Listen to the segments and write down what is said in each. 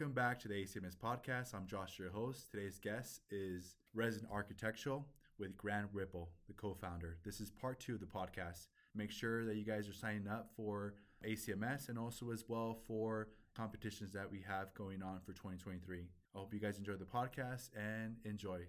Welcome back to the ACMS podcast. I'm Josh, your host. Today's guest is Resin Architectural with Grant Ripple, the co founder. This is part two of the podcast. Make sure that you guys are signing up for ACMS and also as well for competitions that we have going on for 2023. I hope you guys enjoy the podcast and enjoy.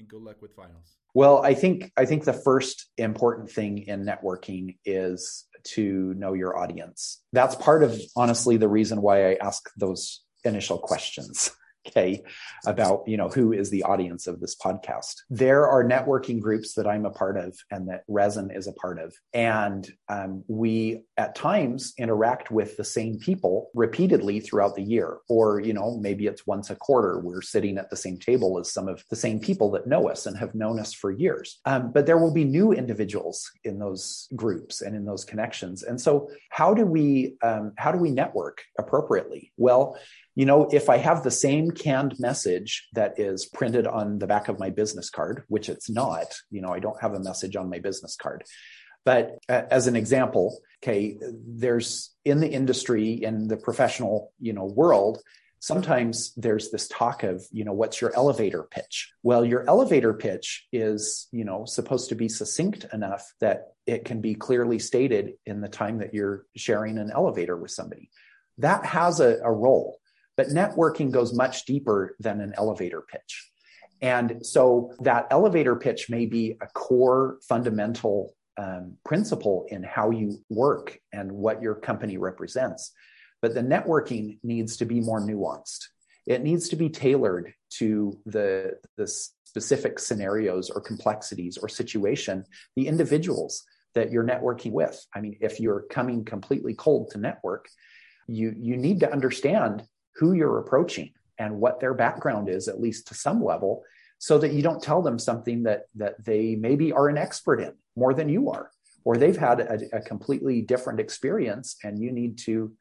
And good luck with finals. Well, I think I think the first important thing in networking is to know your audience. That's part of honestly the reason why I ask those initial questions okay about you know who is the audience of this podcast. There are networking groups that i'm a part of and that resin is a part of. And um, we at times interact with the same people repeatedly throughout the year. Or you know maybe it's once a quarter we're sitting at the same table as some of the same people that know us and have known us for years. Um, but there will be new individuals in those groups and in those connections. And so how do we um, how do we network appropriately? Well you know, if I have the same canned message that is printed on the back of my business card, which it's not, you know, I don't have a message on my business card. But uh, as an example, okay, there's in the industry, in the professional, you know, world, sometimes there's this talk of, you know, what's your elevator pitch? Well, your elevator pitch is, you know, supposed to be succinct enough that it can be clearly stated in the time that you're sharing an elevator with somebody. That has a, a role but networking goes much deeper than an elevator pitch. And so that elevator pitch may be a core fundamental um, principle in how you work and what your company represents. But the networking needs to be more nuanced. It needs to be tailored to the, the specific scenarios or complexities or situation, the individuals that you're networking with. I mean, if you're coming completely cold to network, you, you need to understand who you're approaching and what their background is, at least to some level, so that you don't tell them something that that they maybe are an expert in more than you are, or they've had a, a completely different experience, and you need to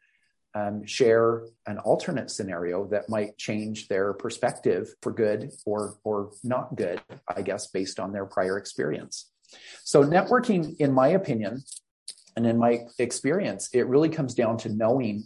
um, share an alternate scenario that might change their perspective for good or or not good, I guess, based on their prior experience. So networking, in my opinion, and in my experience, it really comes down to knowing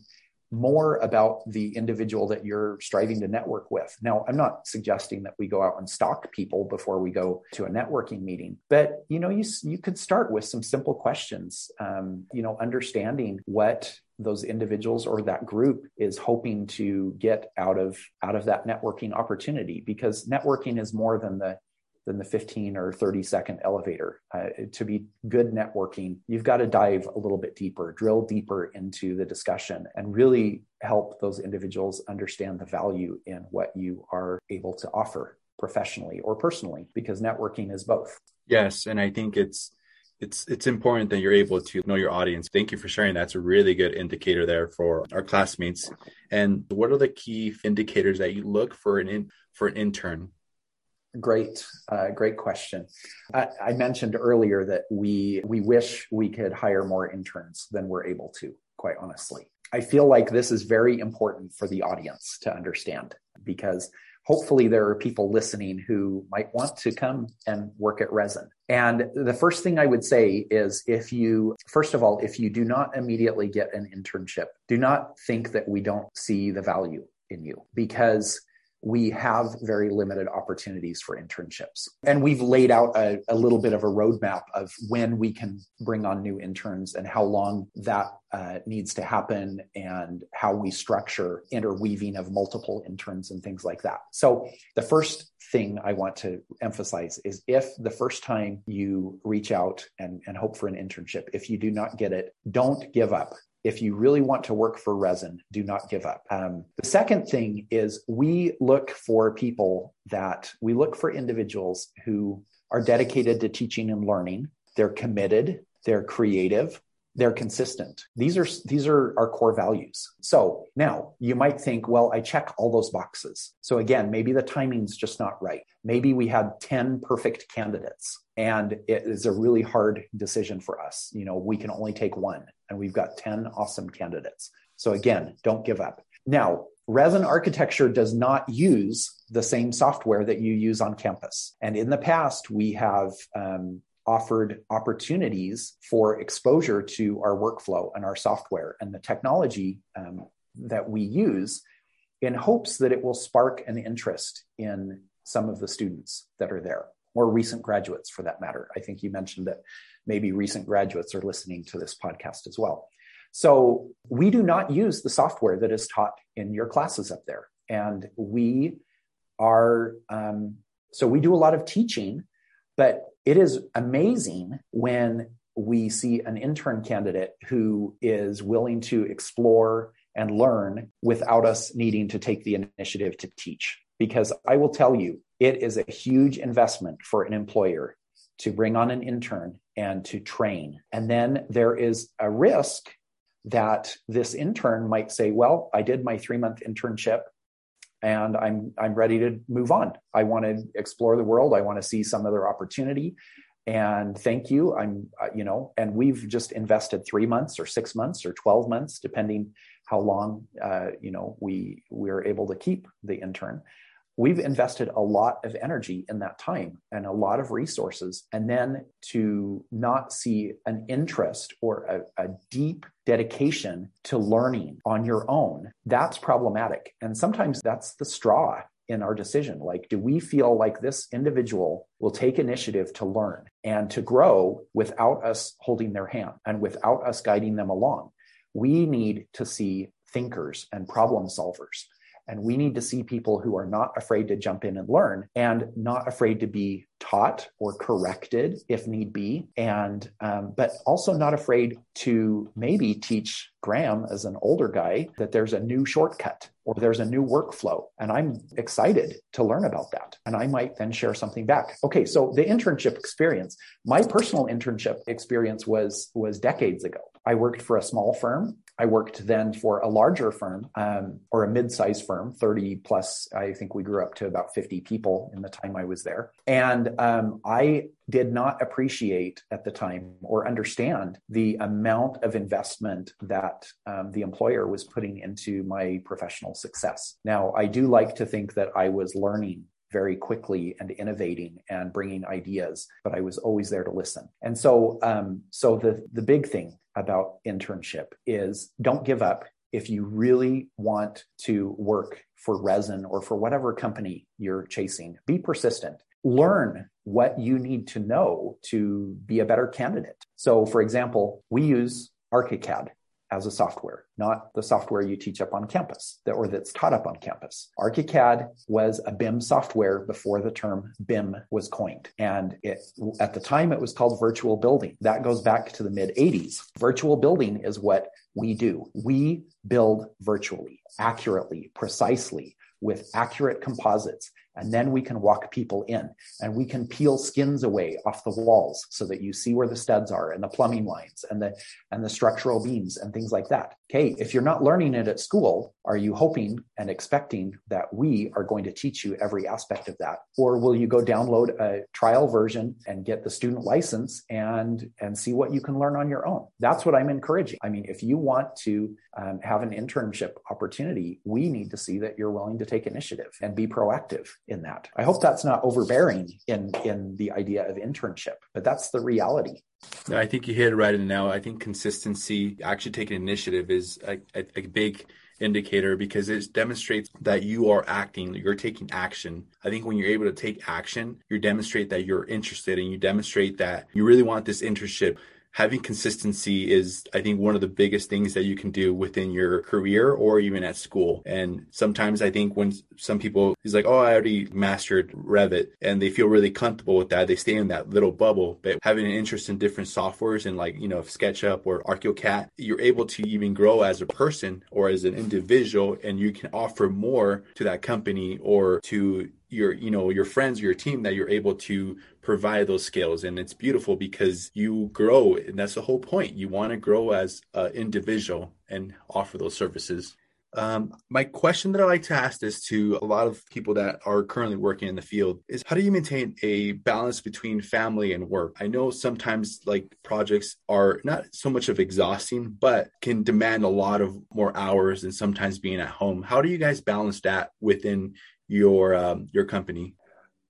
more about the individual that you're striving to network with. Now, I'm not suggesting that we go out and stalk people before we go to a networking meeting, but you know, you you could start with some simple questions. Um, you know, understanding what those individuals or that group is hoping to get out of out of that networking opportunity because networking is more than the than the 15 or 30 second elevator. Uh, to be good networking, you've got to dive a little bit deeper, drill deeper into the discussion, and really help those individuals understand the value in what you are able to offer professionally or personally, because networking is both. Yes. And I think it's it's it's important that you're able to know your audience. Thank you for sharing. That's a really good indicator there for our classmates. And what are the key indicators that you look for an in, for an intern Great, uh, great question. I, I, mentioned earlier that we we wish we could hire more interns than we're able to. Quite honestly, I feel like this is very important for the audience to understand because hopefully there are people listening who might want to come and work at Resin. And the first thing I would say is if you, first of all, if you do not immediately get an internship, do not think that we don't see the value in you because we have very limited opportunities for internships. And we've laid out a, a, little bit of a roadmap of when we can bring on new interns and how long that uh, needs to happen and how we structure interweaving of multiple interns and things like that. So, the first thing I want to emphasize is if the first time you reach out and, and hope for an internship, if you do not get it, don't give up if you really want to work for resin, do not give up. Um, the second thing is we look for people that we look for individuals who are dedicated to teaching and learning. They're committed, they're creative, they're consistent. These are these are our core values. So now you might think, well, I check all those boxes. So again, maybe the timing's just not right. Maybe we had 10 perfect candidates and it is a really hard decision for us. You know, we can only take one and we've got 10 awesome candidates. So again, don't give up. Now, Resin Architecture does not use the same software that you use on campus. And in the past, we have um, offered opportunities for exposure to our workflow and our software and the technology um, that we use in hopes that it will spark an interest in some of the students that are there or recent graduates for that matter. I think you mentioned that maybe recent graduates are listening to this podcast as well. So we do not use the software that is taught in your classes up there. And we are, um, so we do a lot of teaching, but it is amazing when we see an intern candidate who is willing to explore and learn without us needing to take the initiative to teach. Because I will tell you, it is a huge investment for an employer to bring on an intern and to train. And then there is a risk that this intern might say, Well, I did my three month internship and I'm I'm ready to move on. I want to explore the world. I want to see some other opportunity. And thank you. I'm you know, and we've just invested three months or six months or twelve months, depending how long uh, you know we we're able to keep the intern we've invested a lot of energy in that time and a lot of resources and then to not see an interest or a, a, deep dedication to learning on your own that's problematic. And sometimes that's the straw in our decision. Like do we feel like this individual will take initiative to learn and to grow without us holding their hand and without us guiding them along? We need to see thinkers and problem solvers and we need to see people who are not afraid to jump in and learn and not afraid to be taught or corrected if need be. And, um, but also not afraid to maybe teach Graham as an older guy that there's a new shortcut or there's a new workflow. And I'm excited to learn about that. And I might then share something back. Okay. So the internship experience, my personal internship experience was, was decades ago. I worked for a small firm I worked then for a larger firm um, or a mid-sized firm, 30 plus. I think we grew up to about 50 people in the time I was there. And um, I did not appreciate at the time or understand the amount of investment that um, the employer was putting into my professional success. Now, I do like to think that I was learning very quickly and innovating and bringing ideas, but I was always there to listen. And so, um, so the the big thing about internship is don't give up if you really want to work for resin or for whatever company you're chasing. Be persistent. Learn what you need to know to be a better candidate. So, for example, we use ArchiCAD as a software, not the software you teach up on campus that, or that's taught up on campus. ArchiCAD was a BIM software before the term BIM was coined. And it, at the time, it was called virtual building. That goes back to the mid 80s. Virtual building is what we do. We build virtually, accurately, precisely with accurate composites and then we can walk people in and we can peel skins away off the walls so that you see where the studs are and the plumbing lines and the and the structural beams and things like that. Okay if you're not learning it at school are you hoping and expecting that we are going to teach you every aspect of that? Or will you go download a trial version and get the student license and and see what you can learn on your own? That's what i'm encouraging. I mean if you want to um, have an internship opportunity we need to see that you're willing to take initiative and be proactive in that. I hope that's not overbearing in in the idea of internship, but that's the reality. No, I think you hit it right in now. I think consistency, actually taking initiative, is a, a, a big indicator because it demonstrates that you are acting, you're taking action. I think when you're able to take action, you demonstrate that you're interested and you demonstrate that you really want this internship having consistency is, I think, one of the biggest things that you can do within your career or even at school. And sometimes I think when some people is like, oh, I already mastered Revit and they feel really comfortable with that, they stay in that little bubble. But having an interest in different softwares and like, you know, SketchUp or ArchiCAD, you're able to even grow as a person or as an individual and you can offer more to that company or to your you know your friends your team that you're able to provide those skills and it's beautiful because you grow and that's the whole point you want to grow as an individual and offer those services um, my question that I like to ask this to a lot of people that are currently working in the field is how do you maintain a balance between family and work? I know sometimes like projects are not so much of exhausting, but can demand a lot of more hours and sometimes being at home. How do you guys balance that within your um, your company?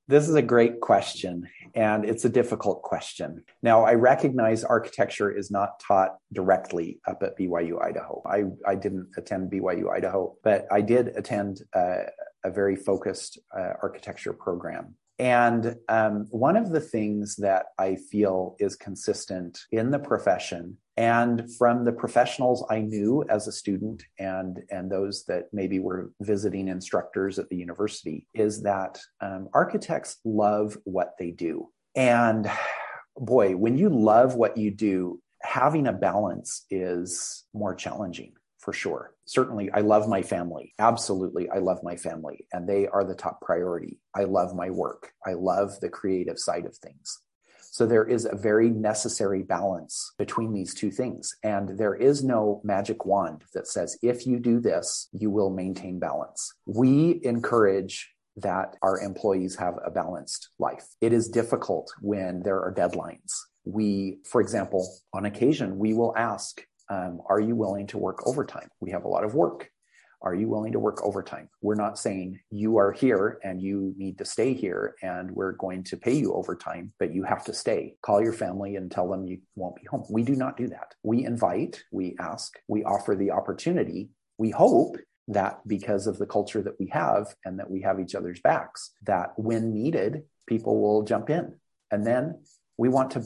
This is a great question, and it's a difficult question. Now, I recognize architecture is not taught directly up at BYU Idaho. I, I didn't attend BYU Idaho, but I did attend uh, a very focused uh, architecture program. And um, one of the things that I feel is consistent in the profession and from the professionals I knew as a student and and those that maybe were visiting instructors at the university is that um, architects love what they do. And boy when you love what you do having a balance is more challenging for sure. Certainly i love my family. Absolutely i love my family and they are the top priority. I love my work. I love the creative side of things so there is a very necessary balance between these two things. And there is no magic wand that says, if you do this, you will maintain balance. We encourage that our employees have a balanced life. It is difficult when there are deadlines. We, for example, on occasion, we will ask, um, are you willing to work overtime? We have a lot of work. Are you willing to work overtime? We're not saying you are here and you need to stay here and we're going to pay you overtime, but you have to stay. Call your family and tell them you won't be home. We do not do that. We invite, we ask, we offer the opportunity. We hope that because of the culture that we have and that we have each other's backs, that when needed, people will jump in. And then we want to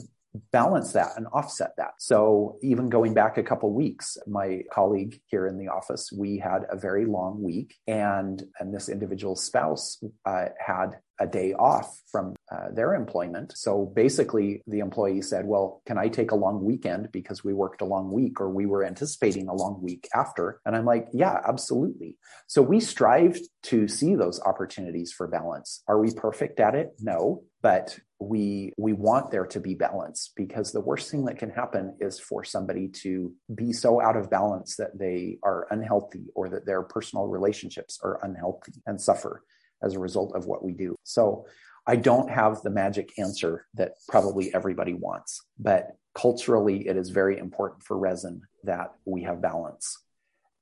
balance that and offset that. So even going back a couple weeks, my colleague here in the office, we had a very long week and and this individual's spouse uh, had a day off from uh, their employment. So basically, the employee said, Well, can I take a long weekend because we worked a long week or we were anticipating a long week after? And I'm like, Yeah, absolutely. So we strive to see those opportunities for balance. Are we perfect at it? No. But we we want there to be balance because the worst thing that can happen is for somebody to be so out of balance that they are unhealthy or that their personal relationships are unhealthy and suffer as a result of what we do. So I don't have the magic answer that probably everybody wants, but culturally, it is very important for resin that we have balance.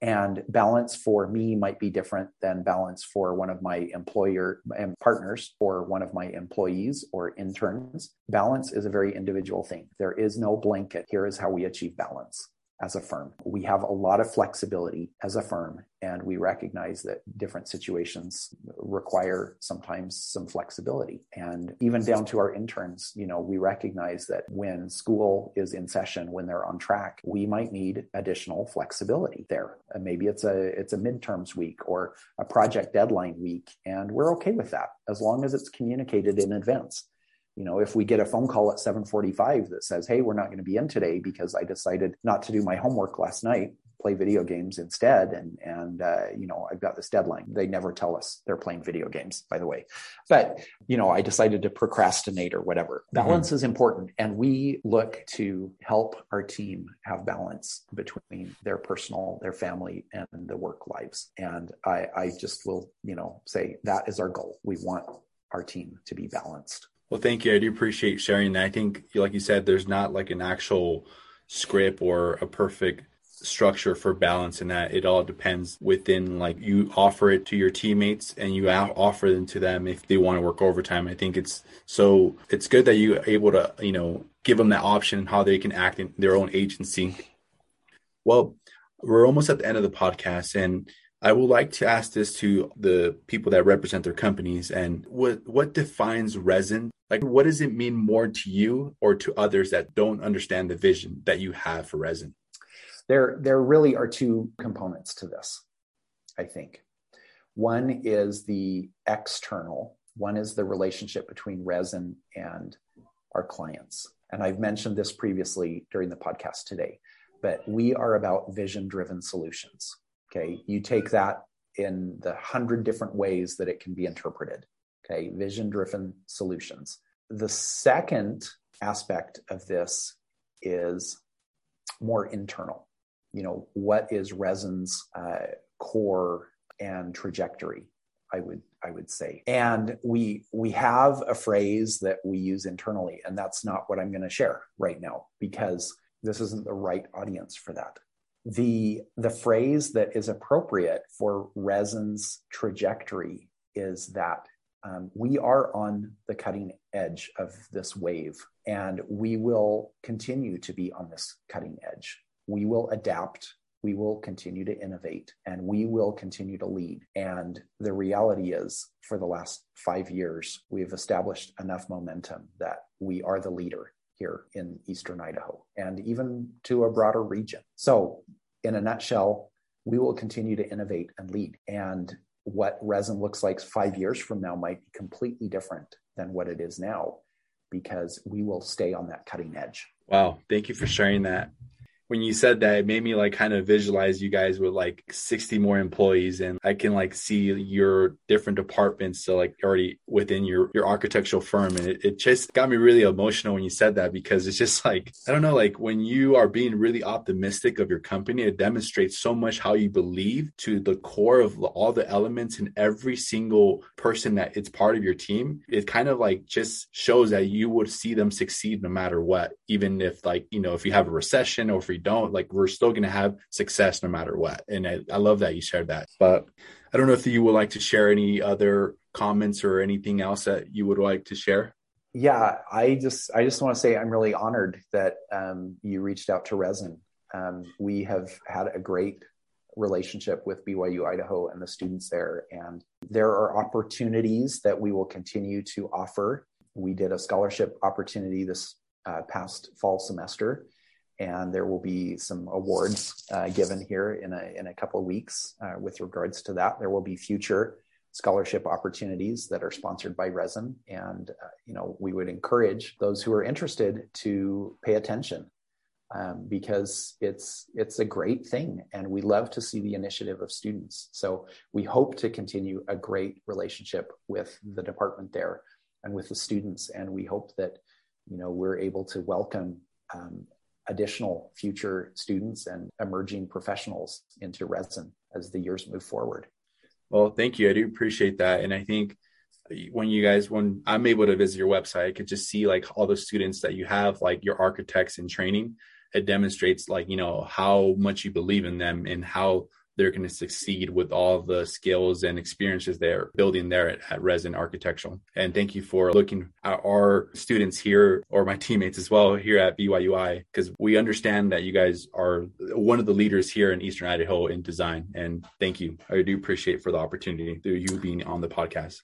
And balance for me might be different than balance for one of my employer and partners or one of my employees or interns. Balance is a very individual thing. There is no blanket. Here is how we achieve balance as a firm. We have a lot of flexibility as a firm, and we recognize that different situations require sometimes some flexibility. And even down to our interns, you know, we recognize that when school is in session, when they're on track, we might need additional flexibility there. And maybe it's a it's a midterms week or a project deadline week, and we're okay with that as long as it's communicated in advance you know if we get a phone call at 7:45 that says hey we're not going to be in today because I decided not to do my homework last night play video games instead and and uh, you know I've got this deadline. They never tell us they're playing video games by the way. But you know I decided to procrastinate or whatever. Mm-hmm. balance mm-hmm. is important and we look to help our team have balance between their personal their family and the work lives. And I I just will you know say that is our goal. We want our team to be balanced well, thank you. I do appreciate sharing that. I think, like you said, there's not like an actual script or a perfect structure for balance in that it all depends within like you offer it to your teammates and you offer them to them if they want to work overtime i think it's so it's good that you're able to you know give them that option and how they can act in their own agency well we're almost at the end of the podcast and I would like to ask this to the people that represent their companies and what what defines resin? Like what does it mean more to you or to others that don't understand the vision that you have for resin? There there really are two components to this, I think. One is the external, one is the relationship between resin and our clients. And I've mentioned this previously during the podcast today, but we are about vision driven solutions Okay, you take that in the hundred different ways that it can be interpreted. Okay, vision driven solutions. The second aspect of this is more internal. You know, what is resin's uh, core and trajectory? I would I would say. And we we have a phrase that we use internally, and that's not what I'm going to share right now because this isn't the right audience for that the the phrase that is appropriate for resin's trajectory is that um, we are on the cutting edge of this wave, and we will continue to be on this cutting edge. We will adapt. We will continue to innovate and we will continue to lead. And the reality is, for the last five years, we've established enough momentum that we are the leader here in Eastern Idaho and even to a broader region. So, in a nutshell, we will continue to innovate and lead. And what resin looks like five years from now might be completely different than what it is now because we will stay on that cutting edge. Wow. Thank you for sharing that when you said that, it made me like kind of visualize you guys with like 60 more employees and I can like see your different departments. So like already within your, your architectural firm. And it, it just got me really emotional when you said that because it's just like, I don't know, like when you are being really optimistic of your company, it demonstrates so much how you believe to the core of all the elements in every single person that it's part of your team. It kind of like just shows that you would see them succeed no matter what, even if like, you know, if you have a recession or if you don't, like we're still going to have success no matter what. And I, I love that you shared that. But I don't know if you would like to share any other comments or anything else that you would like to share. Yeah, I just I just want to say I'm really honored that um, you reached out to Resin. Um, we have had a great relationship with BYU Idaho and the students there, and there are opportunities that we will continue to offer. We did a scholarship opportunity this uh, past fall semester and there will be some awards uh, given here in a, in a couple of weeks uh, with regards to that. There will be future scholarship opportunities that are sponsored by Resin, and uh, you know we would encourage those who are interested to pay attention um, because it's it's a great thing, and we love to see the initiative of students. So we hope to continue a great relationship with the department there and with the students, and we hope that you know we're able to welcome um, additional future students and emerging professionals into resin as the years move forward. Well, thank you. I do appreciate that. And I think when you guys, when I'm able to visit your website, I could just see like all the students that you have, like your architects in training. It demonstrates like, you know, how much you believe in them and how they're going to succeed with all the skills and experiences they're building there at, at Resin Architectural. And thank you for looking at our students here or my teammates as well here at BYUI, because we understand that you guys are one of the leaders here in Eastern Idaho in design. And thank you. I do appreciate for the opportunity through you being on the podcast.